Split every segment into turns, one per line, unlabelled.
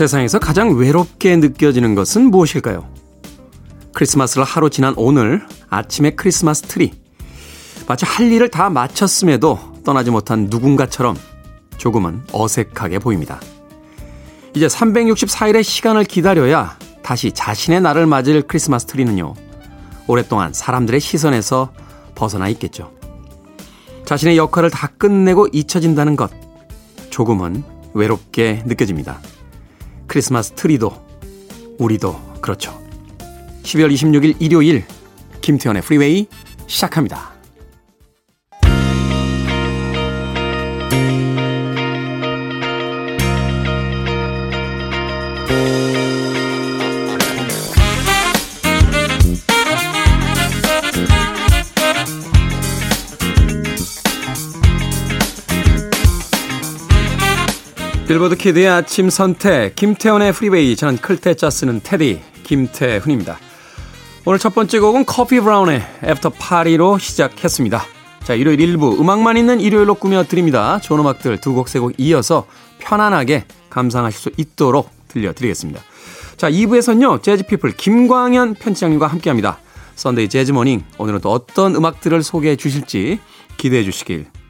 세상에서 가장 외롭게 느껴지는 것은 무엇일까요? 크리스마스를 하루 지난 오늘 아침에 크리스마스 트리. 마치 할 일을 다 마쳤음에도 떠나지 못한 누군가처럼 조금은 어색하게 보입니다. 이제 364일의 시간을 기다려야 다시 자신의 날을 맞을 크리스마스 트리는요. 오랫동안 사람들의 시선에서 벗어나 있겠죠. 자신의 역할을 다 끝내고 잊혀진다는 것. 조금은 외롭게 느껴집니다. 크리스마스 트리도 우리도 그렇죠. 12월 26일 일요일 김태훈의 프리웨이 시작합니다. 빌보드 kid의 아침 선택 김태훈의 프리웨이 저는 클 태 자 쓰는 태디 김태훈입니다. 오늘 첫 번째 곡은 커피 브라운의 애프터 파리로 시작했습니다. 자 일요일 일부 음악만 있는 일요일로 꾸며드립니다. 좋은 음악들 두 곡 세 곡 이어서 편안하게 감상하실 수 있도록 들려드리겠습니다. 자 2부에서는요 재즈피플 김광현 편집장님과 함께합니다. Sunday Jazz Morning 오늘은 또 어떤 음악들을 소개해 주실지 기대해 주시길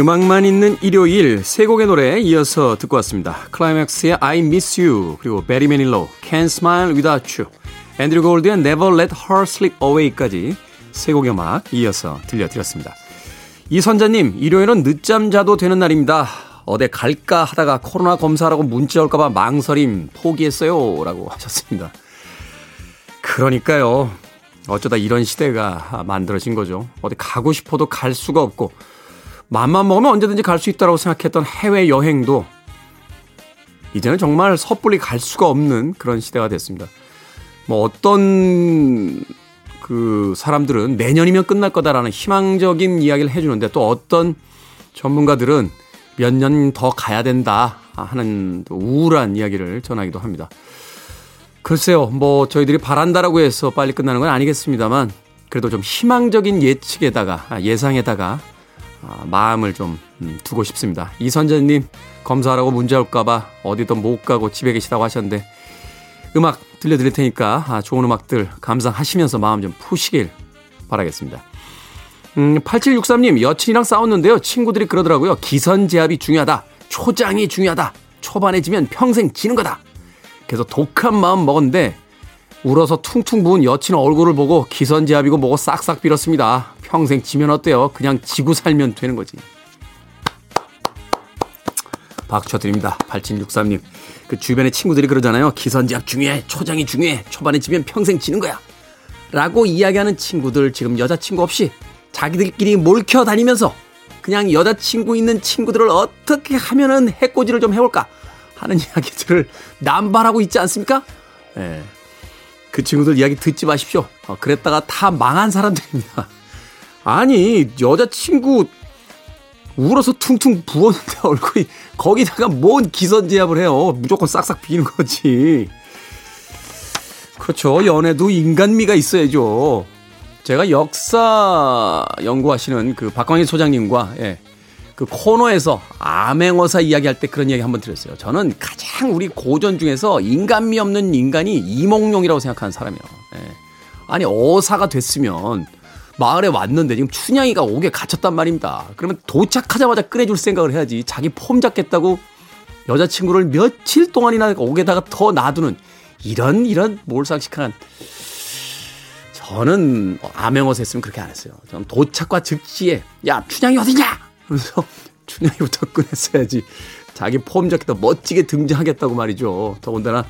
음악만 있는 일요일 세 곡의 노래 이어서 듣고 왔습니다. 클라이맥스의 I Miss You 그리고 베리 매닐로 Can't Smile Without You 앤드류 골드의 Never Let Her Slip Away까지 세 곡의 음악 이어서 들려드렸습니다. 이선자님 일요일은 늦잠 자도 되는 날입니다. 어디 갈까 하다가 코로나 검사라고 문자 올까봐 망설임 포기했어요 라고 하셨습니다. 그러니까요. 어쩌다 이런 시대가 만들어진 거죠. 어디 가고 싶어도 갈 수가 없고 맘만 먹으면 언제든지 갈 수 있다고 생각했던 해외 여행도 이제는 정말 섣불리 갈 수가 없는 그런 시대가 됐습니다. 뭐 어떤 그 사람들은 내년이면 끝날 거다라는 희망적인 이야기를 해주는데 또 어떤 전문가들은 몇 년 더 가야 된다 하는 우울한 이야기를 전하기도 합니다. 글쎄요, 뭐 저희들이 바란다라고 해서 빨리 끝나는 건 아니겠습니다만 그래도 좀 희망적인 예측에다가 아, 예상에다가 아, 마음을 좀 음, 두고 싶습니다. 이선재님 검사하라고 문제 올까봐 어디든 못 가고 집에 계시다고 하셨는데 음악 들려드릴 테니까 아, 좋은 음악들 감상하시면서 마음 좀 푸시길 바라겠습니다. 음, 8763님 여친이랑 싸웠는데요. 친구들이 그러더라고요. 기선제압이 중요하다. 초장이 중요하다. 초반에 지면 평생 지는 거다. 그래서 독한 마음 먹었는데 울어서 퉁퉁 부은 여친 얼굴을 보고 기선제압이고 뭐고 싹싹 빌었습니다. 평생 지면 어때요? 그냥 지고 살면 되는 거지. 박수 드립니다. 8763님. 그 주변의 친구들이 그러잖아요. 기선제압 중요해. 초장이 중요해. 초반에 지면 평생 지는 거야. 라고 이야기하는 친구들 지금 여자친구 없이 자기들끼리 몰켜 다니면서 그냥 여자친구 있는 친구들을 어떻게 하면은 해코지를 좀 해볼까 하는 이야기들을 남발하고 있지 않습니까? 예. 네. 그 친구들 이야기 듣지 마십시오. 어, 그랬다가 다 망한 사람들입니다. 아니, 여자친구 울어서 퉁퉁 부었는데 얼굴이 거기다가 뭔 기선제압을 해요. 무조건 싹싹 비는 거지. 그렇죠. 연애도 인간미가 있어야죠. 제가 역사 연구하시는 그 박광일 소장님과 예, 그 코너에서 암행어사 이야기할 때 그런 이야기 한번 드렸어요. 저는 가장 우리 고전 중에서 인간미 없는 인간이 이몽룡이라고 생각하는 사람이에요. 예. 아니 어사가 됐으면 마을에 왔는데 지금 춘향이가 옥에 갇혔단 말입니다. 그러면 도착하자마자 꺼내줄 생각을 해야지. 자기 폼 잡겠다고 여자친구를 며칠 동안이나 옥에다가 더 놔두는 이런 이런 몰상식한 저는 암행어사 했으면 그렇게 안 했어요. 저는 도착과 즉시에 야 춘향이 어디냐 그래서 춘향이부터 꺼냈어야지. 자기 폼 잡겠다 멋지게 등장하겠다고 말이죠. 더군다나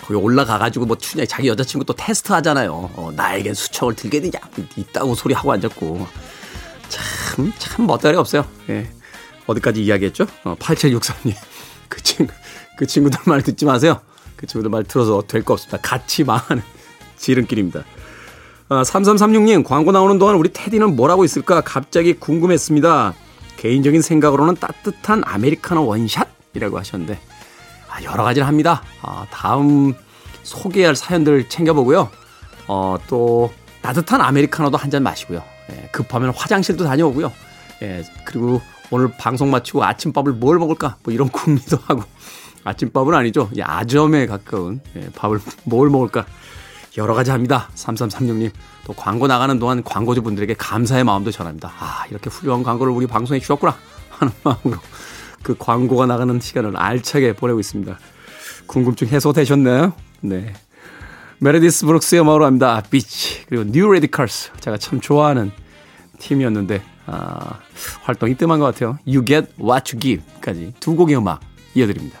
거기 올라가가지고 뭐 추냐 자기 여자친구 또 테스트 하잖아요. 어, 나에겐 수청을 들겠느냐 있다고 소리하고 앉았고 참 참 멋다리 없어요. 예. 어디까지 이야기했죠? 어, 8763님 그 친구 그 친구들 말 듣지 마세요. 그 친구들 말 들어서 될 거 없습니다. 같이 망하는 지름길입니다. 아, 3336님 광고 나오는 동안 우리 테디는 뭘 하고 있을까 갑자기 궁금했습니다. 개인적인 생각으로는 따뜻한 아메리카노 원샷이라고 하셨는데 아, 여러 가지를 합니다. 아, 다음 소개할 사연들 챙겨보고요. 어, 또 따뜻한 아메리카노도 한 잔 마시고요. 예, 급하면 화장실도 다녀오고요. 예, 그리고 오늘 방송 마치고 아침밥을 뭘 먹을까? 뭐 이런 궁리도 하고 아침밥은 아니죠. 아점에 가까운 예, 밥을 뭘 먹을까? 여러 가지 합니다. 3336님. 또 광고 나가는 동안 광고주 분들에게 감사의 마음도 전합니다. 아, 이렇게 훌륭한 광고를 우리 방송에 주셨구나 하는 마음으로 그 광고가 나가는 시간을 알차게 보내고 있습니다. 궁금증 해소되셨나요? 네. 메르디스 브룩스의 음악으로 합니다. Bitch. 그리고 뉴 레디컬스. 제가 참 좋아하는 팀이었는데, 아, 활동이 뜸한 것 같아요. You get what you give까지 두 곡의 음악 이어드립니다.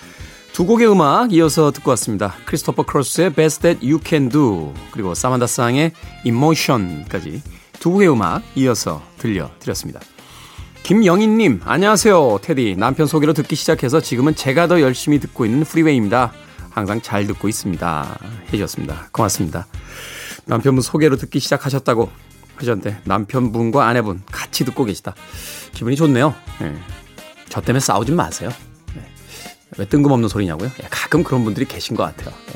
두 곡의 음악 이어서 듣고 왔습니다. 크리스토퍼 크로스의 Best That You Can Do 그리고 사만다 쌍의 Emotion까지 두 곡의 음악 이어서 들려드렸습니다. 김영희님 안녕하세요 테디 남편 소개로 듣기 시작해서 지금은 제가 더 열심히 듣고 있는 프리웨이입니다. 항상 잘 듣고 있습니다. 해주셨습니다. 고맙습니다. 남편분 소개로 듣기 시작하셨다고 하셨는데 남편분과 아내분 같이 듣고 계시다. 기분이 좋네요. 네. 저 때문에 싸우지 마세요. 네. 왜 뜬금없는 소리냐고요? 예, 가끔 그런 분들이 계신 것 같아요. 네.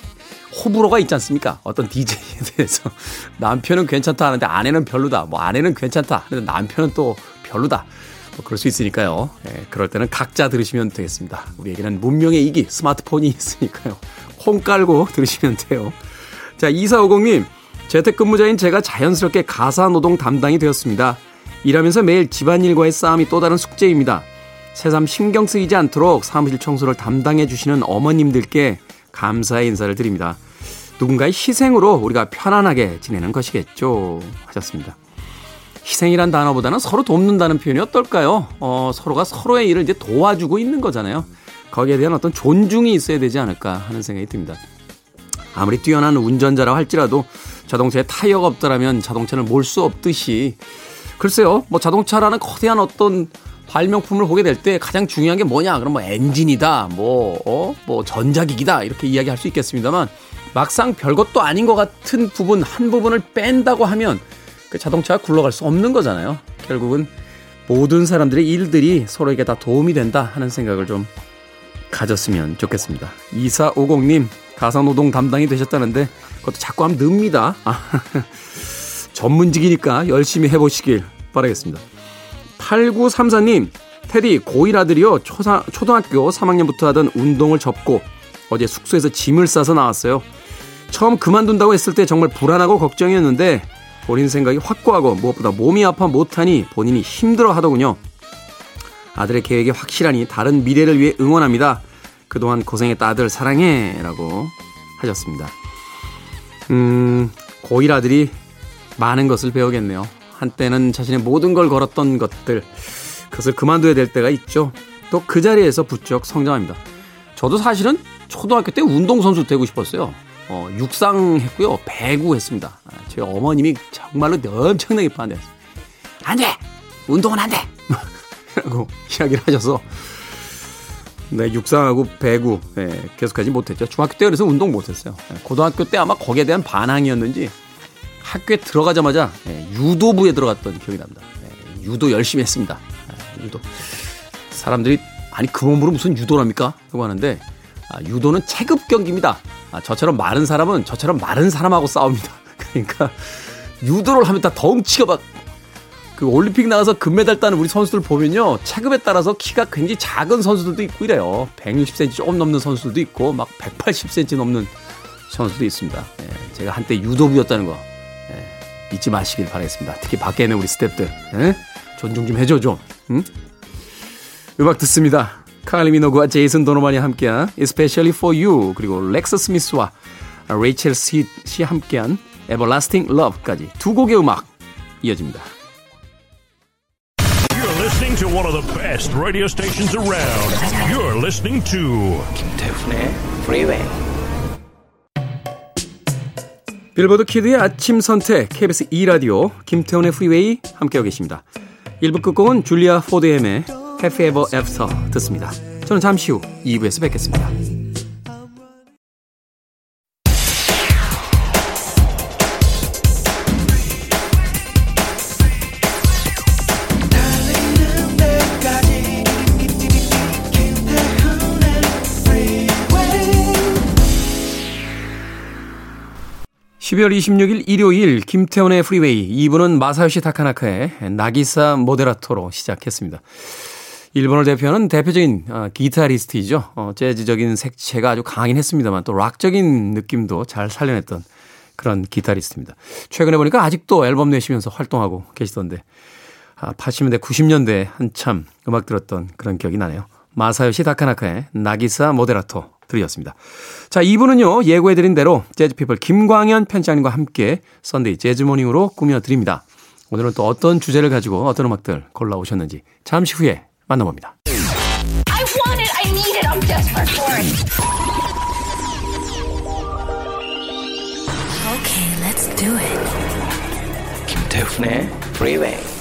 호불호가 있지 않습니까? 어떤 DJ에 대해서 남편은 괜찮다 하는데 아내는 별로다. 뭐 아내는 괜찮다 하는데 남편은 또 별로다. 뭐 그럴 수 있으니까요. 예, 그럴 때는 각자 들으시면 되겠습니다. 우리에게는 문명의 이기 스마트폰이 있으니까요. 홈 깔고 들으시면 돼요. 자, 2450님. 재택근무자인 제가 자연스럽게 가사노동 담당이 되었습니다. 일하면서 매일 집안일과의 싸움이 또 다른 숙제입니다. 새삼 신경 쓰이지 않도록 사무실 청소를 담당해 주시는 어머님들께 감사의 인사를 드립니다. 누군가의 희생으로 우리가 편안하게 지내는 것이겠죠. 하셨습니다. 희생이란 단어보다는 서로 돕는다는 표현이 어떨까요? 어, 서로가 서로의 일을 이제 도와주고 있는 거잖아요. 거기에 대한 어떤 존중이 있어야 되지 않을까 하는 생각이 듭니다. 아무리 뛰어난 운전자라 할지라도 자동차에 타이어가 없더라면 자동차를 몰 수 없듯이 글쎄요, 뭐 자동차라는 거대한 어떤 발명품을 보게 될 때 가장 중요한 게 뭐냐? 그럼 뭐 엔진이다, 뭐, 어, 뭐 전자기기다, 이렇게 이야기할 수 있겠습니다만 막상 별것도 아닌 것 같은 부분, 한 부분을 뺀다고 하면 그 자동차가 굴러갈 수 없는 거잖아요. 결국은 모든 사람들의 일들이 서로에게 다 도움이 된다 하는 생각을 좀 가졌으면 좋겠습니다. 2450님, 가사노동 담당이 되셨다는데 그것도 자꾸 하면 늡니다. 아, 전문직이니까 열심히 해보시길 바라겠습니다. 8934님, 테디 고1 아들이요. 초등학교 3학년부터 하던 운동을 접고 어제 숙소에서 짐을 싸서 나왔어요. 처음 그만둔다고 했을 때 정말 불안하고 걱정이었는데 본인 생각이 확고하고 무엇보다 몸이 아파 못하니 본인이 힘들어 하더군요. 아들의 계획이 확실하니 다른 미래를 위해 응원합니다. 그동안 고생했다 아들 사랑해 라고 하셨습니다. 음, 고1 아들이 많은 것을 배우겠네요. 한때는 자신의 모든 걸 걸었던 것들, 그것을 그만둬야 될 때가 있죠. 또 그 자리에서 부쩍 성장합니다. 저도 사실은 초등학교 때 운동선수 되고 싶었어요. 어, 육상 했고요. 배구 했습니다. 아, 제 어머님이 정말로 엄청나게 반대했어요. 안 돼! 운동은 안 돼! 라고 이야기를 하셔서 네, 육상하고 배구 네, 계속하지 못했죠. 중학교 때 그래서 운동 못했어요. 네, 고등학교 때 아마 거기에 대한 반항이었는지 학교에 들어가자마자 네, 유도부에 들어갔던 기억이 납니다. 네, 유도 열심히 했습니다. 네, 유도 사람들이 아니 그 몸으로 무슨 유도랍니까? 하고 하는데 아, 유도는 체급 경기입니다. 아, 저처럼 마른 사람은 저처럼 마른 사람하고 싸웁니다. 그러니까 유도를 하면 다 덩치가 막 그 올림픽 나가서 금메달 따는 우리 선수들 보면요. 체급에 따라서 키가 굉장히 작은 선수들도 있고 이래요. 160cm 조금 넘는 선수들도 있고 막 180cm 넘는 선수도 있습니다. 예, 제가 한때 유도부였다는 거 예, 잊지 마시길 바라겠습니다. 특히 밖에 있는 우리 스탭들 예? 존중 좀 해줘 좀. 응? 음악 듣습니다. 칼리 미노그와 제이슨 도노반이 함께한 Especially for You 그리고 렉스 스미스와 레이첼 시 함께한 Everlasting Love까지 두 곡의 음악 이어집니다.
You're listening to one of the best radio stations around. You're listening to
김태훈의 Freeway.
빌보드 키드의 아침 선택 KBS 2라디오 김태훈의 프리웨이 함께하고 계십니다. 1부 끝곡은 줄리아 포드엠의 Have Ever After 듣습니다. 저는 잠시 후 2부에서 뵙겠습니다. 12월 26일 일요일 김태훈의 프리웨이 2부는 마사요시 타카나카의 나기사 모데라토로 시작했습니다. 일본을 대표하는 대표적인 어, 기타리스트이죠. 어, 재즈적인 색채가 아주 강하긴 했습니다만 또 락적인 느낌도 잘 살려냈던 그런 기타리스트입니다. 최근에 보니까 아직도 앨범 내시면서 활동하고 계시던데 아, 80년대, 90년대 한참 음악 들었던 그런 기억이 나네요. 마사요시 다카나카의 나기사 모데라토 들으셨습니다. 자, 2부는요, 예고해드린 대로 재즈피플 김광현 편집장님과 함께 Sunday Jazz Morning으로 꾸며드립니다. 오늘은 또 어떤 주제를 가지고 어떤 음악들 골라오셨는지 잠시 후에 만나봅니다.
I want it. I need it. I'm desperate for it.
Okay, let's do it.
김태훈의 Freeway.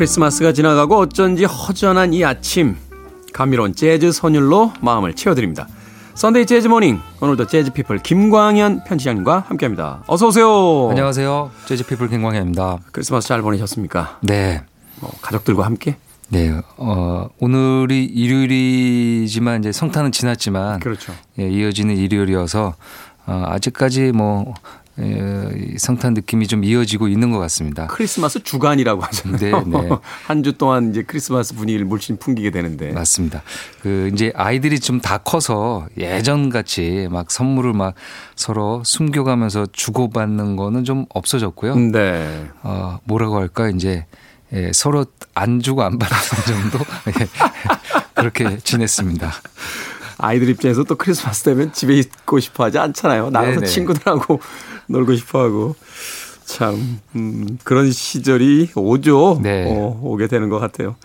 크리스마스가 지나가고 어쩐지 허전한 이 아침 감미로운 재즈 선율로 마음을 채워드립니다. Sunday Jazz Morning 오늘도 재즈 피플 김광현 편집장님과 함께합니다. 어서 오세요.
안녕하세요. 재즈 피플 김광현입니다.
크리스마스 잘 보내셨습니까?
네.
뭐 가족들과 함께?
네. 어, 오늘이 일요일이지만 이제 성탄은 지났지만
그렇죠.
예, 이어지는 일요일이어서 어, 아직까지 뭐 성탄 느낌이 좀 이어지고 있는 것 같습니다.
크리스마스 주간이라고 하잖아요.
네, 네.
한 주 동안 이제 크리스마스 분위기를 물씬 풍기게 되는데.
맞습니다. 그 이제 아이들이 좀 다 커서 예전 같이 막 선물을 막 서로 숨겨가면서 주고받는 거는 좀 없어졌고요.
네.
어, 뭐라고 할까 이제 예, 서로 안 주고 안 받는 정도 예, 그렇게 지냈습니다.
아이들 입장에서 또 크리스마스 되면 집에 있고 싶어 하지 않잖아요. 나가서
네네.
친구들하고 놀고 싶어 하고. 참, 음, 그런 시절이 오죠.
네.
어, 오게 되는 것 같아요.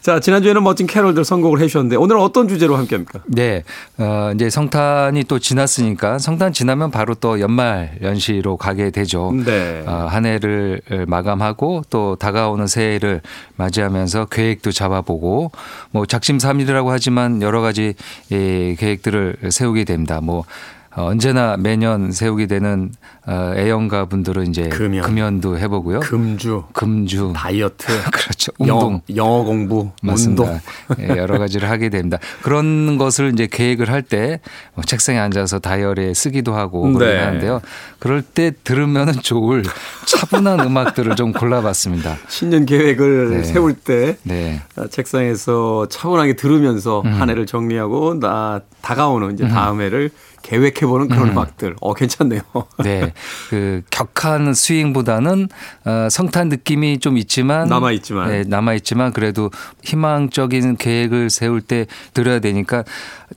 자, 지난주에는 멋진 캐롤들 선곡을 해주셨는데, 오늘은 어떤 주제로 함께 합니까?
네, 어, 이제 성탄이 또 지났으니까 성탄 지나면 바로 또 연말 연시로 가게 되죠.
네.
어, 한 해를 마감하고 또 다가오는 새해를 맞이하면서 계획도 잡아보고 뭐 작심삼일이라고 하지만 여러 가지 예, 계획들을 세우게 됩니다. 뭐 어, 언제나 매년 세우게 되는 어, 애영가 분들은 이제
금연.
도 해보고요.
금주,
금주
다이어트,
그렇죠. 운동.
영어, 영어 공부,
맞습니다.
운동.
예, 여러 가지를 하게 됩니다. 그런 것을 이제 계획을 할 때 책상에 앉아서 다이어리에 쓰기도 하고
네.
그러긴 하는데요. 그럴 때 들으면 좋을 차분한 음악들을 좀 골라봤습니다.
신년 계획을
네.
세울 때
네.
아, 책상에서 차분하게 들으면서 한 해를 정리하고 나 다가오는 이제 다음 해를 계획해보는 그런 음악들. 어, 괜찮네요.
네. 그 격한 스윙보다는 어, 성탄 느낌이 좀 있지만
남아있지만.
네, 남아있지만 그래도 희망적인 계획을 세울 때 들어야 되니까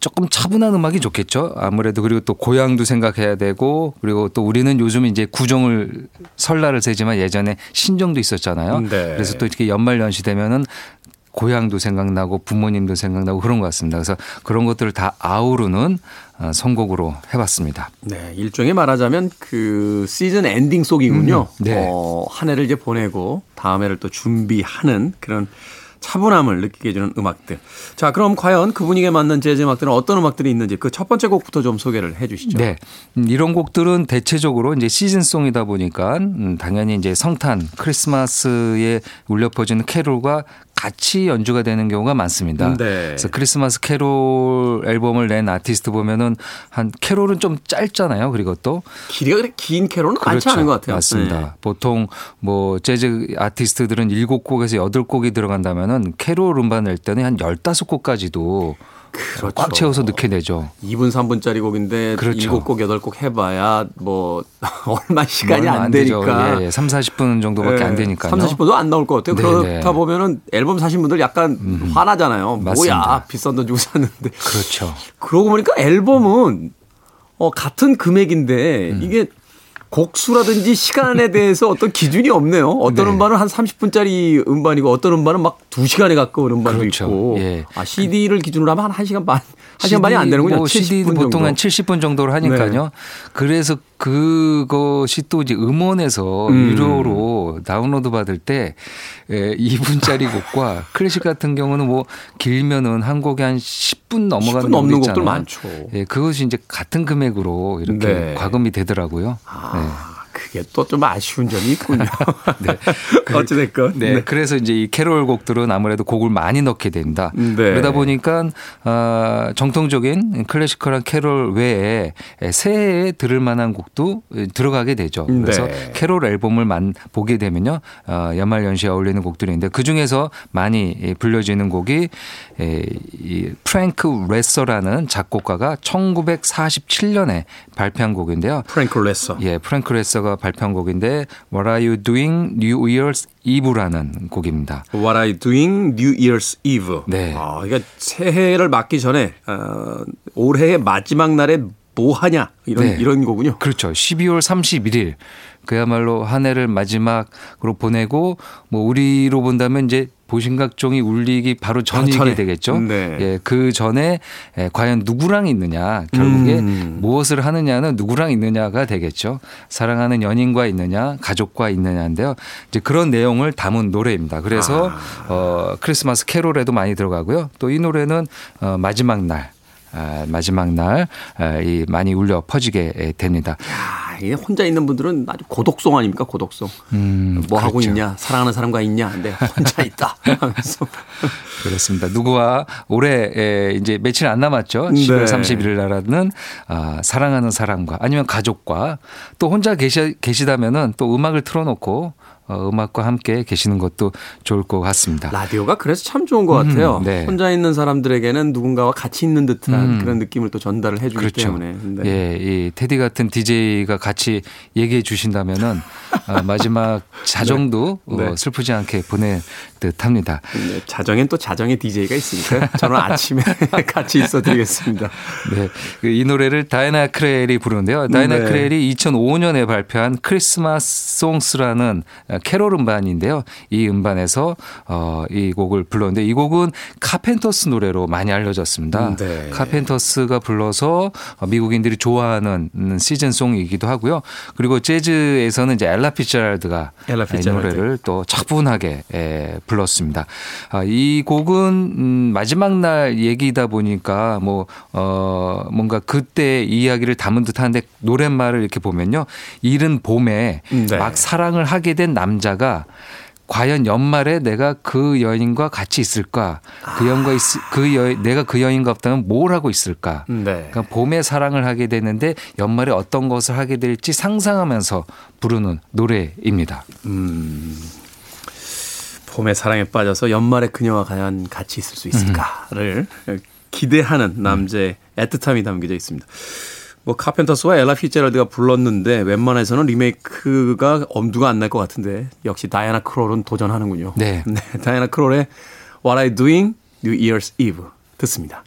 조금 차분한 음악이 좋겠죠. 아무래도 그리고 또 고향도 생각해야 되고 그리고 또 우리는 요즘 이제 구정을 설날을 세지만 예전에 신정도 있었잖아요.
네.
그래서 또 이렇게 연말 연시 되면은 고향도 생각나고 부모님도 생각나고 그런 것 같습니다. 그래서 그런 것들을 다 아우르는 어, 선곡으로 해봤습니다.
네, 일종의 말하자면 그 시즌 ending song이군요.
음, 네.
어, 한 해를 이제 보내고 다음 해를 또 준비하는 그런 차분함을 느끼게 해주는 음악들. 자, 그럼 과연 그분에게 맞는 재즈 음악들은 어떤 음악들이 있는지 그 첫 번째 곡부터 좀 소개를 해 주시죠.
네. 음, 이런 곡들은 대체적으로 이제 시즌 song이다 보니까 음, 당연히 이제 성탄, 크리스마스에 울려 퍼지는 캐롤과 같이 연주가 되는 경우가 많습니다.
네.
그래서 크리스마스 캐롤 앨범을 낸 아티스트 보면은 한 캐롤은 좀 짧잖아요. 그리고 또
길이가 그렇게 긴 캐롤은 많지
그렇죠.
않은 것 같아요.
맞습니다.
네.
보통 뭐 재즈 아티스트들은 7곡에서 8곡이 들어간다면은 캐롤 음반 낼 때는 한 15곡까지도
그렇죠.
꽉 채워서 넣게 되죠.
2분 3분짜리 곡인데
그렇죠.
7곡 8곡 해봐야 뭐 얼마 시간이
얼마
안,
되죠.
되니까.
예, 예. 3, 40분 정도밖에 안 되니까요.
3, 40분도 안 나올 것 같아요.
네,
그렇다
네.
보면은 앨범 사신 분들 약간 화나잖아요.
맞습니다.
뭐야 비싼 돈 주고 샀는데.
그렇죠.
그러고 보니까 앨범은 어, 같은 금액인데
음.
이게 곡수라든지 시간에 대해서 어떤 기준이 없네요. 어떤
네.
음반은 한 30분짜리 음반이고 어떤 음반은 막 2시간에 가까운 음반도
그렇죠.
있고.
예.
아, CD를 기준으로 하면 한 1시간 반, 1시간 반이 안 되는군요.
뭐
70분
CD도 보통
정도. 네.
한 70분 정도로 하니까요. 그래서 그것이 또 이제 음원에서
음.
유료로 다운로드 받을 때 에, 2분짜리 곡과 클래식 같은 경우는 뭐 길면은 한 곡에 한 10분 넘어가는
10분 넘는 곡들. 많죠.
예, 그것이 이제 같은 금액으로 이렇게
네.
과금이 되더라고요.
아, 그게 또 좀 아쉬운 점이 있군요.
네.
어찌됐건.
네.
네.
그래서 이제 이 캐롤 곡들은 아무래도 곡을 많이 넣게 됩니다.
네.
그러다 보니까 어, 정통적인 classical한 캐롤 외에 새해에 들을 만한 곡도 들어가게 되죠. 그래서
네.
캐롤 앨범을 만 보게 되면요. 어, 연말 연시에 어울리는 곡들이 있는데 그 중에서 많이 불려지는 곡이 에, 이 프랭크 레서라는 작곡가가 1947년에 발표한 곡인데요.
프랭크 레서.
예, 프랭크 레서가 발표한 곡인데 What Are You Doing New Year's Eve라는 곡입니다.
What are you doing New Year's Eve?
네.
아, 그러니까 새해를 맞기 전에 어, 올해의 마지막 날에 뭐 하냐 이런
네.
이런 거군요.
그렇죠. 12월 31일 그야말로 한 해를 마지막으로 보내고 뭐 우리로 본다면 이제 보신각종이 울리기 바로 전이게
전에.
되겠죠.
네.
예, 그 전에 에, 과연 누구랑 있느냐 결국에
음.
무엇을 하느냐는 누구랑 있느냐가 되겠죠. 사랑하는 연인과 있느냐 가족과 있느냐인데요. 이제 그런 내용을 담은 노래입니다. 그래서
아.
어, 크리스마스 캐롤에도 많이 들어가고요. 또 이 노래는 어, 마지막 날 아, 마지막 날 아, 이 많이 울려 퍼지게 에, 됩니다.
아, 이게 혼자 있는 분들은 아주 고독송 아닙니까? 고독송.
음,
뭐 하고
그렇죠.
있냐? 사랑하는 사람과 있냐? 근데 혼자 있다.
그렇습니다. 누구와 올해 에, 이제 며칠 안 남았죠. 10월
네.
31일 날은 아, 사랑하는 사람과 아니면 가족과 또 혼자 계시, 계시다면은 또 음악을 틀어놓고 어, 음악과 함께 계시는 것도 좋을 것 같습니다.
라디오가 그래서 참 좋은 것 같아요.
음, 네.
혼자 있는 사람들에게는 누군가와 같이 있는 듯한
음.
그런 느낌을 또 전달을 해주기
그렇죠.
때문에. 네.
예, 이 테디 같은 DJ가 같이 얘기해 주신다면은 아, 마지막 자정도
네.
어, 슬프지 않게 보낼 듯합니다.
네, 자정엔 또 자정의 DJ가 있으니까 저는 아침에 같이 있어드리겠습니다.
네. 그이 노래를 다이나 크렐이 부르는데요. 다이나
네.
크렐이 2005년에 발표한 크리스마스 송스라는 캐롤 음반인데요. 이 음반에서 어, 이 곡을 불렀는데 이 곡은 카펜터스 노래로 많이 알려졌습니다.
네.
카펜터스가 불러서 미국인들이 좋아하는 시즌송이기도 하고요. 그리고 재즈에서는 이제 엘라 피츠제랄드가
엘라
이. 노래를 또 차분하게 에, 불렀습니다. 아, 이 곡은 음, 마지막 날 얘기다 보니까 뭐 어, 뭔가 그때 이야기를 담은 듯한데 노랫말을 이렇게 보면요, 이른 봄에
네.
막 사랑을 하게 된 남 자가 과연 연말에 내가 그 여인과 같이 있을까? 그 여인과 있, 그 여, 내가 그 여인과 없다면 뭘 하고 있을까?
네.
그러니까 봄에 사랑을 하게 되는데 연말에 어떤 것을 하게 될지 상상하면서 부르는 노래입니다.
봄의 사랑에 빠져서 연말에 그녀와 과연 같이 있을 수 있을까를 기대하는 남자의 애틋함이 담겨져 있습니다. 뭐 카펜터스와 엘라 피제랄드가 불렀는데 웬만해서는 리메이크가 엄두가 안 날 것 같은데 역시 다이아나 크롤은 도전하는군요.
네.
다이아나 크롤의 What Are You Doing New Year's Eve 듣습니다.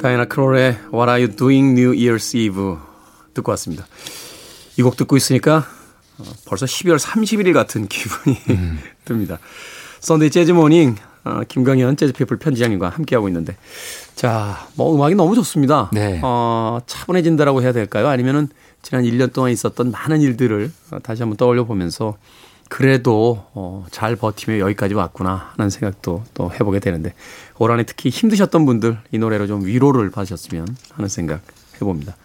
다이아나 크롤의 What Are You Doing New Year's Eve 듣고 왔습니다. 이 곡 듣고 있으니까 어, 벌써 12월 31일 같은 기분이 듭니다. Sunday Jazz Morning 어, 김광현 재즈피플 편집장님과 함께하고 있는데 자, 뭐 음악이 너무 좋습니다.
네.
어, 차분해진다라고 해야 될까요? 아니면은 지난 1년 동안 있었던 많은 일들을 어, 다시 한번 떠올려 보면서 그래도 어, 잘 버티며 여기까지 왔구나 하는 생각도 또 해보게 되는데 올 한해 특히 힘드셨던 분들 이 노래로 좀 위로를 받으셨으면 하는 생각 해봅니다.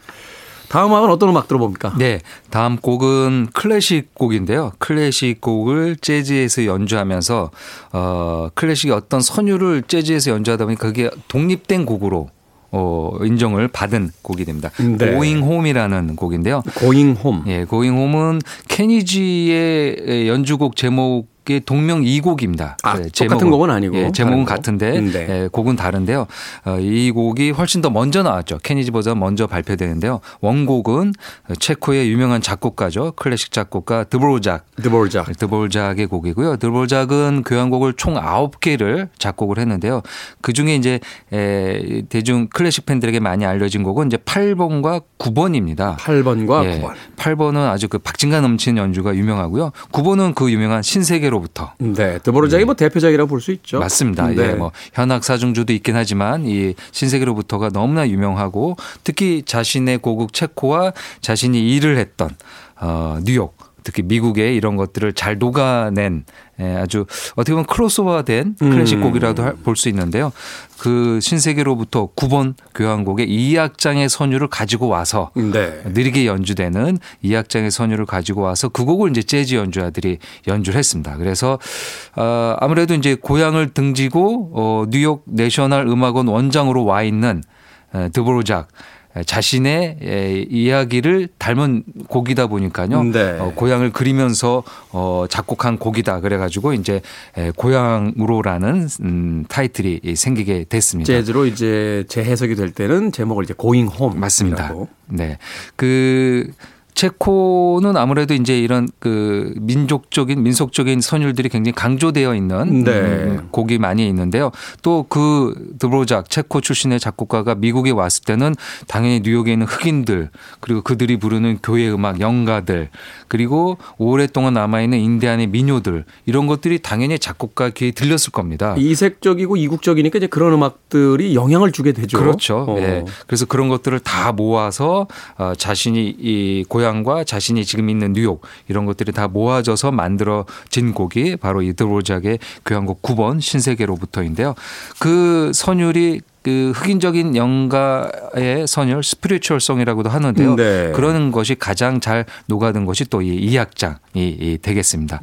다음 음악은 어떤 음악 들어봅니까?
네, 다음 곡은 클래식 곡인데요. 클래식 곡을 재즈에서 연주하면서 어 클래식의 어떤 선율을 재즈에서 연주하다 보니 그게 독립된 곡으로 어 인정을 받은 곡이 됩니다.
네.
Going Home이라는 곡인데요.
고잉 홈.
예, Going Home은 케니지의 연주곡 제목 의 동명 이곡입니다.
아,
예,
똑같은 곡은 아니고
예, 제목은? 같은데
네.
예, 곡은 다른데요. 어, 이 곡이 훨씬 더 먼저 나왔죠. 케니지보다 먼저 발표되는데요. 원곡은 체코의 유명한 작곡가죠. 클래식 작곡가 드보르작
드볼작.
드볼작의 곡이고요. 드볼작은 교향곡을 총 9개를 작곡을 했는데요. 그중에 이제 에, 대중 클래식 팬들에게 많이 알려진 곡은 이제 8번과 9번입니다.
8번과
예,
9번.
8번은 아주 그 박진감 넘치는 연주가 유명하고요. 9번은 그 유명한 신세계 로부터
네, 드볼작이 뭐 대표작이라고 볼 수 있죠.
맞습니다.
네.
예, 뭐 현악 사중주도 있긴 하지만 이 신세계로부터가 너무나 유명하고 특히 자신의 고국 체코와 자신이 일을 했던 어 뉴욕 특히 미국의 이런 것들을 잘 녹아낸 예, 아주 어떻게 보면 크로스오버된 클래식
음.
곡이라도 볼수 있는데요. 그 신세계로부터 9번 교향곡의 2악장의 선율을 가지고 와서
네.
느리게 연주되는 이 악장의 선율을 가지고 와서 그 곡을 이제 재즈 연주자들이 연주를 했습니다. 그래서 어, 아무래도 이제 고향을 등지고 어, 뉴욕 내셔널 음악원 원장으로 와 있는 에, 드보르작 자신의 에, 이야기를 닮은 곡이다 보니까요.
네.
어, 고향을 그리면서 어, 작곡한 곡이다. 그래가지고 이제 에, 고향으로라는 음, 타이틀이 생기게 됐습니다.
재즈로 이제 재해석이 될 때는 제목을 이제 고잉 홈
맞습니다. 네. 그 체코는 아무래도 이제 이런 그 민족적인 민속적인 선율들이 굉장히 강조되어 있는
네.
음, 곡이 많이 있는데요. 또 그 드브로작 체코 출신의 작곡가가 미국에 왔을 때는 당연히 뉴욕에 있는 흑인들 그리고 그들이 부르는 교회 음악 영가들 그리고 오랫동안 남아 있는 인디안의 민요들 이런 것들이 당연히 작곡가 귀에 들렸을 겁니다.
이색적이고 이국적이니까 이제 그런 음악들이 영향을 주게 되죠.
그렇죠.
어.
예. 그래서 그런 것들을 다 모아서 어, 자신이 이 고향 과 자신이 지금 있는 뉴욕 이런 것들이 다 모아져서 만들어진 곡이 바로 이 드로작의 교향곡 9번 신세계로부터인데요. 그 선율이 그 흑인적인 영가의 선율 spiritual song이라고도 하는데요.
네.
그런 것이 가장 잘 녹아든 것이 또 이 이악장이 이 되겠습니다.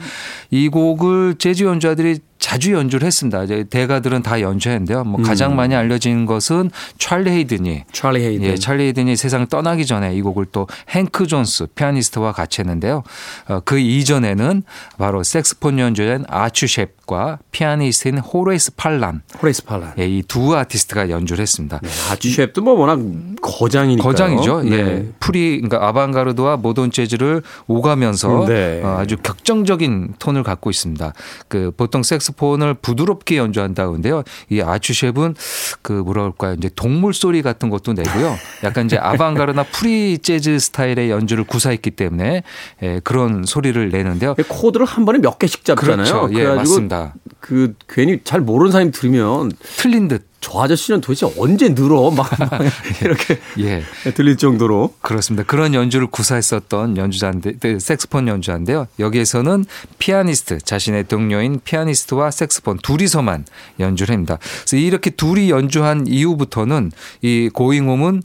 이 곡을 재즈 연주자들이 자주 연주를 했습니다. 이제 대가들은 다 연주했는데요. 뭐 가장 많이 알려진 것은 찰리 헤이든이
찰리 헤이든.
예, 찰리 헤이든이 세상을 떠나기 전에 이 곡을 또 행크 존스 피아니스트와 같이 했는데요. 어, 그 이전에는 바로 색스폰 연주자인 아치 셰프와 피아니스트인 호레이스 팔란
호레이스 팔란.
예, 이 두 아티스트가 연주를 했습니다.
아치 셰프도 뭐 워낙 거장이니까.
거장이죠. 예.
네.
프리 그러니까 아방가르드와 모던 재즈를 오가면서
네.
어, 아주 격정적인 톤을 갖고 있습니다. 그 보통 색스폰을 부드럽게 연주한다는데요. 이 아치 셰프는 그 뭐라 그럴까요? 이제 동물 소리 같은 것도 내고요. 약간 이제 아방가르드나 프리 재즈 스타일의 연주를 구사했기 때문에 예, 그런 소리를 내는데요.
코드를 한 번에 몇 개씩 잡잖아요.
그렇죠. 예, 맞습니다.
그 괜히 잘 모르는 사람이 들으면
틀린 듯.
저 아저씨는 도대체 언제 늘어 막, 막 이렇게
예.
들릴 정도로
그렇습니다. 그런 연주를 구사했었던 연주자인데, 그 색스폰 연주자인데요. 여기에서는 피아니스트, 자신의 동료인 피아니스트와 색스폰 둘이서만 연주를 합니다. 그래서 이렇게 둘이 연주한 이후부터는 이 고잉홈은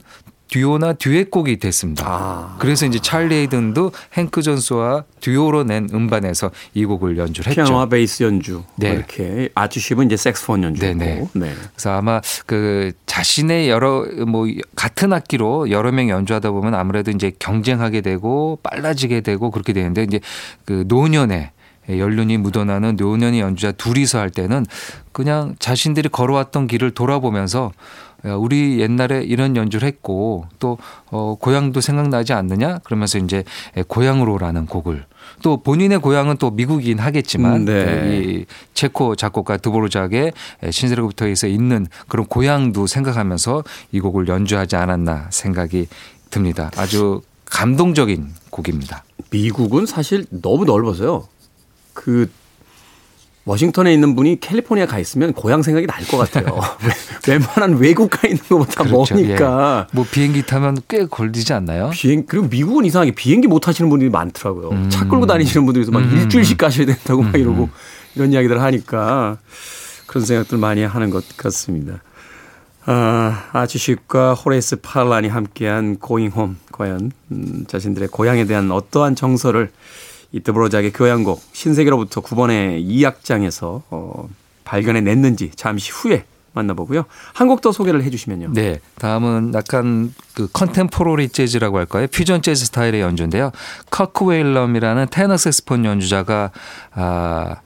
듀오나 듀엣곡이 됐습니다.
아.
그래서 이제 찰리 헤이든도 행크 존스와 듀오로 낸 음반에서 이 곡을 연주를 했죠.
피아노와 베이스 연주
네.
이렇게 아주십은 이제 색스폰 연주고
네네.
네.
그래서 아마 그 자신의 여러 뭐 같은 악기로 여러 명 연주하다 보면 아무래도 이제 경쟁하게 되고 빨라지게 되고 그렇게 되는데 이제 그 노년에 연륜이 묻어나는 노년의 연주자 둘이서 할 때는 그냥 자신들이 걸어왔던 길을 돌아보면서 야, 우리 옛날에 이런 연주를 했고 또 어, 고향도 생각나지 않느냐 그러면서 이제 고향으로라는 곡을 또 본인의 고향은 또 미국이긴 하겠지만
음, 네.
이 체코 작곡가 드보르작의 신세로부터에서 있는 그런 고향도 생각하면서 이 곡을 연주하지 않았나 생각이 듭니다. 아주 감동적인 곡입니다.
미국은 사실 너무 넓어서요. 그 워싱턴에 있는 분이 캘리포니아 가 있으면 고향 생각이 날 것 같아요. 웬만한 외국 가 있는 것보다 머니까.
예. 뭐 비행기 타면 꽤 걸리지 않나요?
비행 그리고 미국은 이상하게 비행기 못 타시는 분들이 많더라고요. 차 끌고 다니시는 분들이 막 일주일씩 가셔야 된다고 막 이러고 이런 이야기들 하니까 그런 생각들 많이 하는 것 같습니다. 아, 아치 셰프와 호레이스 팔란이 함께한 Going Home 과연 음, 자신들의 고향에 대한 어떠한 정서를 이 드보르작의 교향곡 신세계로부터 9번의 2악장에서 어, 발견해 냈는지 잠시 후에 만나보고요. 한 곡 더 소개를 해 주시면요.
네. 다음은 약간 그 contemporary 재즈라고 할까요? 퓨전 재즈 스타일의 연주인데요. 커크 웨일럼이라는 테너 색스폰 연주자가 아,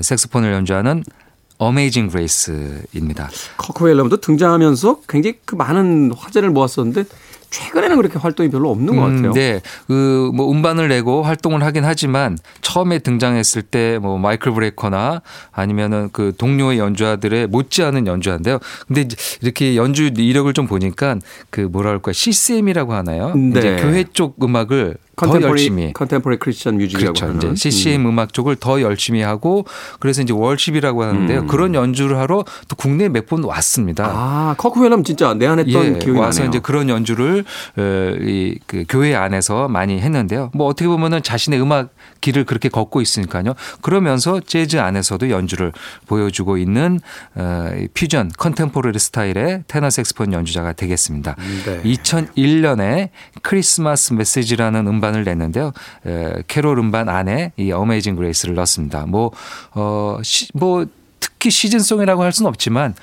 색소폰을 연주하는 Amazing Grace입니다.
커크 웰럼도 등장하면서 굉장히 그 많은 화제를 모았었는데 최근에는 그렇게 활동이 별로 없는 것 같아요.
음, 네. 그 뭐 음반을 내고 활동을 하긴 하지만 처음에 등장했을 때 뭐 마이클 브레이커나 아니면은 그 동료의 연주자들의 못지않은 연주자인데요. 근데 이렇게 연주 이력을 좀 보니까 그 뭐라 할까 CCM이라고 하나요?
네.
이제 교회 쪽 음악을 더 열심히
contemporary Christian music이라고
그렇죠.
하는
이제 CCM 음. 악 쪽을 더 열심히 하고 그래서 이제 월십이라고 하는데요.
음.
그런 연주를 하러 또 국내에 몇 번 왔습니다.
아, 커크 웰럼 진짜 내한했던
예,
기억이
와서
나네요.
이제 그런 연주를 어, 이, 그 교회 안에서 많이 했는데요. 뭐 어떻게 보면은 자신의 음악 길을 그렇게 걷고 있으니까요. 그러면서 재즈 안에서도 연주를 보여주고 있는 어, 이 퓨전 컨템포러리 스타일의 테너 색스폰 연주자가 되겠습니다.
네.
2001년에 크리스마스 메시지라는 음반을 냈는데요. 에, 캐롤 음반 안에 이 어메이징 그레이스를 넣었습니다. 뭐, 어, 시, 뭐 특히 시즌송이라고 할 수는 없지만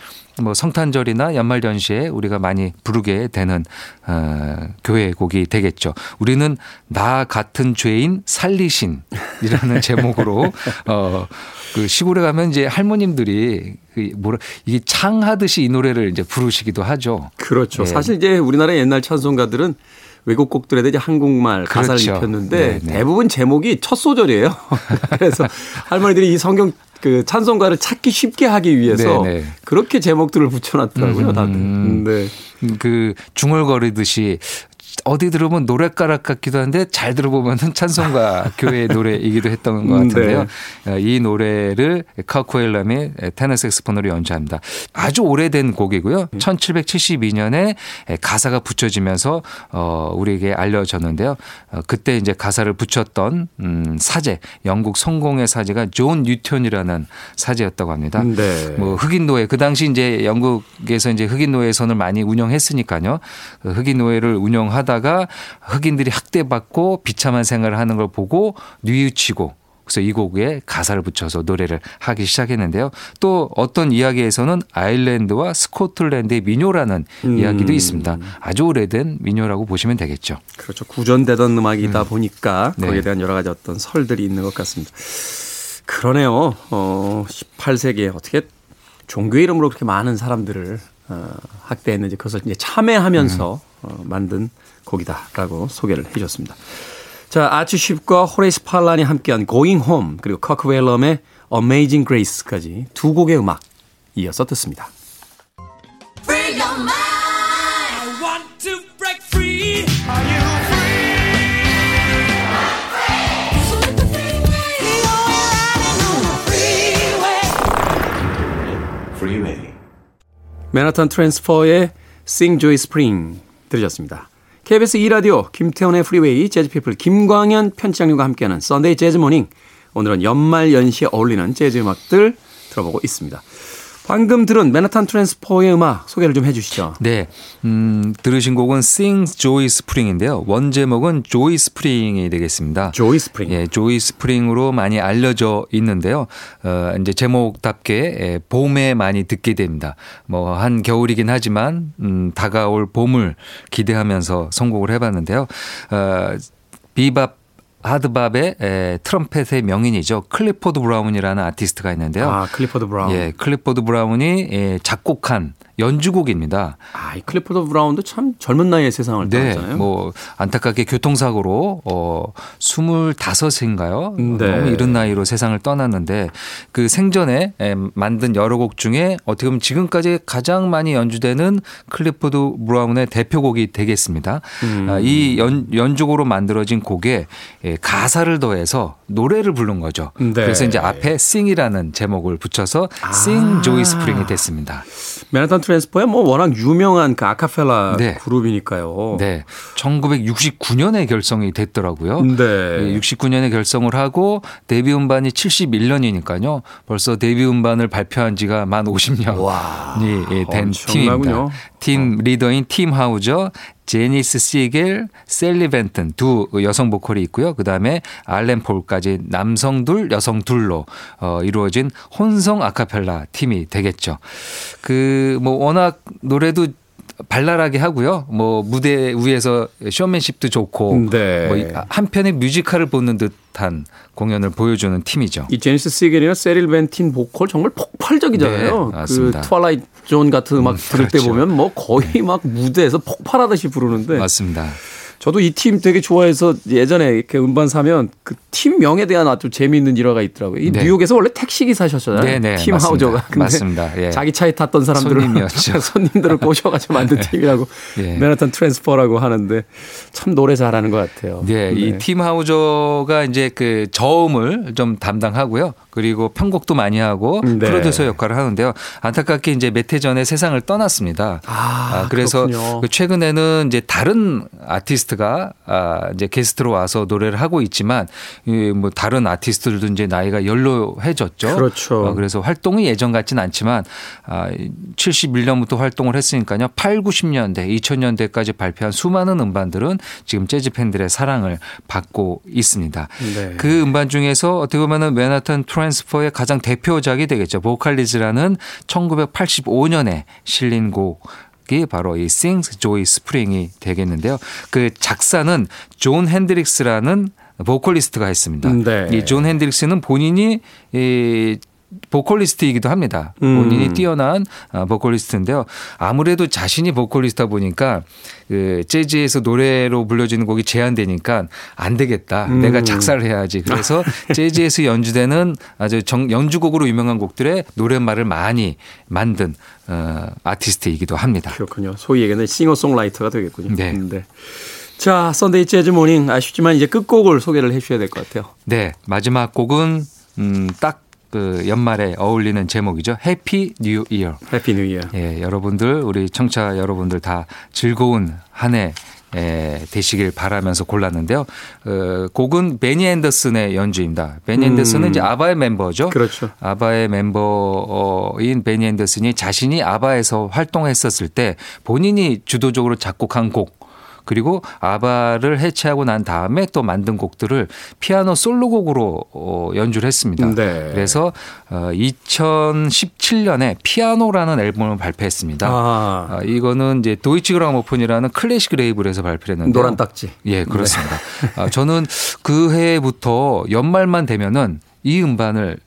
뭐 성탄절이나 연말연시에 우리가 많이 부르게 되는 어, 교회 곡이 되겠죠. 우리는 나 같은 죄인 살리신이라는 제목으로 어, 그 시골에 가면 이제 할머님들이 그 뭐라 이게 창하듯이 이 노래를 이제 부르시기도 하죠.
그렇죠.
예.
사실 이제 우리나라의 옛날 찬송가들은 외국 곡들에 이제 한국말 가사를
그렇죠.
입혔는데
네, 네.
대부분 제목이 첫 소절이에요. 그래서 할머니들이 이 성경 그 찬송가를 찾기 쉽게 하기 위해서
네, 네.
그렇게 제목들을 붙여놨더라고요, 다들.
음.
네.
그 중얼거리듯이 어디 들으면 노래가락 같기도 한데 잘 들어보면은 찬송가 교회 노래이기도 했던 것
음,
같은데요.
네.
어, 이 노래를 카코엘람이 테너 색스폰으로 연주합니다. 아주 오래된 곡이고요. 1772년에 가사가 붙여지면서 어 우리에게 알려졌는데요. 어, 그때 이제 가사를 붙였던 음 사제, 영국 성공회 사제가 존 뉴턴이라는 사제였다고 합니다.
네.
뭐 흑인 노예 그 당시 이제 영국에서 이제 흑인 노예선을 많이 운영했으니까요. 그 흑인 노예를 운영하 다가 흑인들이 학대받고 비참한 생활을 하는 걸 보고 뉘우치고 그래서 이 곡에 가사를 붙여서 노래를 하기 시작했는데요. 또 어떤 이야기에서는 아일랜드와 스코틀랜드의 민요라는
음.
이야기도 있습니다. 아주 오래된 민요라고 보시면 되겠죠.
그렇죠. 구전되던 음악이다 보니까
네.
거기에 대한 여러 가지 어떤 설들이 있는 것 같습니다. 그러네요. 어, 18세기에 어떻게 종교 이름으로 그렇게 많은 사람들을 어, 학대했는지 그것을 이제 참회하면서 어, 만든 곡이다라고 소개를 해주셨습니다. 자, 아치 쉽과 호레이스 팔란이 함께한 Going Home 그리고 커크 웰럼의 Amazing Grace까지 두 곡의 음악 이어서 듣습니다.
Free your mind. I want to break free. Are you
맨하탄 트랜스퍼의 Sing Joy Spring 들으셨습니다. KBS 2라디오 김태훈의 프리웨이 재즈피플 김광현 편집장님과 함께하는 Sunday Jazz Morning 오늘은 연말 연시에 어울리는 재즈 음악들 들어보고 있습니다. 방금 들은 맨하탄 트랜스퍼의 음악 소개를 좀 해주시죠.
네. 음, 들으신 곡은 Sing Joy Spring인데요. 원 제목은 Joy Spring이 되겠습니다.
Joy Spring.
예, Joy Spring으로 많이 알려져 있는데요. 어, 이제 제목답게 예, 봄에 많이 듣게 됩니다. 뭐 한 겨울이긴 하지만 음, 다가올 봄을 기대하면서 선곡을 해봤는데요. 어, 비밥 hard bop의 에, 트럼펫의 명인이죠. 클리포드 브라운이라는 아티스트가 있는데요.
아 클리포드 브라운.
예, 클리포드 브라운이 예, 작곡한 연주곡입니다.
아, 이 클리포드 브라운도 참 젊은 나이에 세상을
네,
떠났잖아요.
뭐 안타깝게 교통사고로 어 25인가요?
네.
너무 이른 나이로 세상을 떠났는데 그 생전에 에, 만든 여러 곡 중에 어떻게 보면 지금까지 가장 많이 연주되는 클리포드 브라운의 대표곡이 되겠습니다.
음.
아, 이 연, 연주곡으로 만들어진 곡에 예, 가사를 더해서 노래를 부른 거죠.
네.
그래서 이제 앞에 sing이라는 제목을 붙여서
아.
sing joy spring이 됐습니다.
맨하탄 트랜스퍼야 뭐 워낙 유명한 그 아카펠라
네.
그룹이니까요.
네. 1969년에 결성이 됐더라고요.
네.
69년에 결성을 하고 데뷔 음반이 71년이니까요. 벌써 데뷔 음반을 발표한 지가 만 50년이
와,
예, 된. 팀입니다. 팀 리더인 팀 하우저, 제니스 시겔, 세릴 벤틴 두 여성 보컬이 있고요. 그다음에 알렌 폴까지 남성 둘, 여성 둘로 어, 이루어진 혼성 아카펠라 팀이 되겠죠. 그 뭐 워낙 노래도 발랄하게 하고요. 뭐 무대 위에서 쇼맨십도 좋고
네.
뭐 한편의 뮤지컬을 보는 듯한 공연을 보여주는 팀이죠.
이 제니스 시겔이나 세릴 벤틴 보컬 정말 폭발적이잖아요.
네.
그 Twilight Zone 같은 음악 들을 때
그렇죠.
보면 뭐 거의 막 무대에서 폭발하듯이 부르는데
맞습니다.
저도 이 팀 되게 좋아해서 예전에 이렇게 음반 사면 그 팀명에 대한 아주 재미있는 일화가 있더라고요. 이
네.
뉴욕에서 원래 택시 기사셨잖아요.
네, 네,
팀
맞습니다.
하우저가. 근데
맞습니다. 예.
자기 차에 탔던 사람들을
손님이었죠.
손님들을 꼬셔가지고 만든 팀이라고
예.
맨하탄 트랜스퍼라고 하는데 참 노래 잘하는 것 같아요.
네, 이 팀 하우저가 이제 그 저음을 좀 담당하고요. 그리고 편곡도 많이 하고
네.
프로듀서 역할을 하는데요. 안타깝게 이제 몇해 전에 세상을 떠났습니다.
아,
그래서
그렇군요.
그 최근에는 이제 다른 아티스트가 아 이제 게스트로 와서 노래를 하고 있지만 이뭐 다른 아티스트들도 이제 나이가 연로해졌죠.
그렇죠.
어, 그래서 활동이 예전 같진 않지만 아 71년부터 활동을 했으니까요. 8, 90년대, 2000년대까지 발표한 수많은 음반들은 지금 재즈 팬들의 사랑을 받고 있습니다.
네.
그 음반 중에서 어떻게 보면은 맨하탄 트랜 스퍼의 가장 대표작이 되겠죠. 보컬리즈라는 1985년에 실린 곡 이 바로 이 Sings Joy Spring이 되겠는데요. 그 작사는 존 핸드릭스라는 보컬리스트가 했습니다.
네.
이 존 핸드릭스는 본인이 이 보컬리스트이기도 합니다. 본인이
음.
뛰어난 아, 보컬리스트인데요. 아무래도 자신이 보컬리스트다 보니까 그 재즈에서 노래로 불려지는 곡이 제한되니까 안 되겠다.
음.
내가 작사를 해야지. 그래서 재즈에서 연주되는 아주 정, 연주곡으로 유명한 곡들의 노랫말을 많이 만든 어, 아티스트이기도 합니다.
그렇군요. 소위 얘기하는 싱어송라이터가 되겠군요.
네.
자, Sunday Jazz Morning 아쉽지만 이제 끝곡을 소개를 해 주셔야 될 것 같아요.
네, 마지막 곡은 음, 딱 그 연말에 어울리는 제목이죠. Happy
New Year. Happy New Year.
예, 여러분들 우리 청취자 여러분들 다 즐거운 한해 예, 되시길 바라면서 골랐는데요. 어, 곡은 베니 앤더슨의 연주입니다. 베니 앤더슨은 이제 아바의 멤버죠.
음. 그렇죠.
아바의 멤버인 베니 앤더슨이 자신이 아바에서 활동했었을 때 본인이 주도적으로 작곡한 곡 그리고 아바를 해체하고 난 다음에 또 만든 곡들을 피아노 솔로곡으로 어, 연주를 했습니다.
네.
그래서 어, 2017년에 피아노라는 앨범을 발표했습니다.
아,
아, 이거는 이제 도이치 그라모폰이라는 클래식 레이블에서 발표를 했는데
노란 딱지.
예, 그렇습니다. 아, 저는 그 해부터 연말만 되면은 이 음반을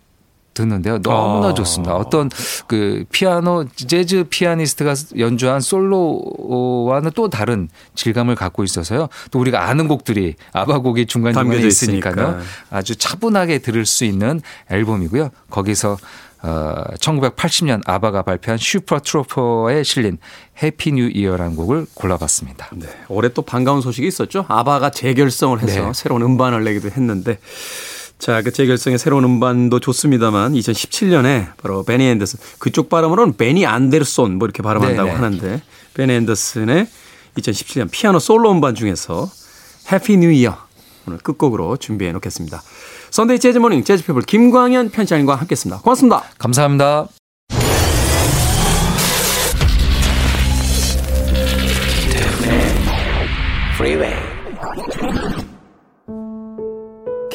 듣는데요. 너무나
아.
좋습니다. 어떤 그 피아노 재즈 피아니스트가 연주한 솔로와는 또 다른 질감을 갖고 있어서요. 또 우리가 아는 곡들이 아바 곡이 중간 중간에 있으니까요.
있으니까.
아주 차분하게 들을 수 있는 앨범이고요. 거기서 어 1980년 아바가 발표한 Super Trouper에 실린 Happy New Year라는 곡을 골라봤습니다.
네. 올해 또 반가운 소식이 있었죠. 아바가 재결성을 해서
네.
새로운 음반을 내기도 했는데 자, 그 재결성의 새로운 음반도 좋습니다만 2017년에 바로 베니 앤더슨 그쪽 발음으로는 베니 안데르손 뭐 이렇게 발음한다고
네네.
하는데 베니 앤더슨의 2017년 피아노 솔로 음반 중에서 Happy New Year 오늘 끝곡으로 준비해 놓겠습니다. Sunday Jazz Morning 재즈 피플 김광현 편집장님과 함께했습니다. 고맙습니다.
감사합니다.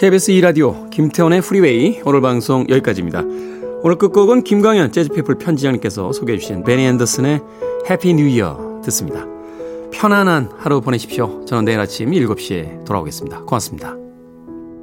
KBS 2라디오 김태원의 Freeway 오늘 방송 여기까지입니다. 오늘 끝곡은 김광현 재즈피플 편집장님께서 소개해 주신 베니 앤더슨의 Happy New Year 듣습니다. 편안한 하루 보내십시오. 저는 내일 아침 7시에 돌아오겠습니다. 고맙습니다.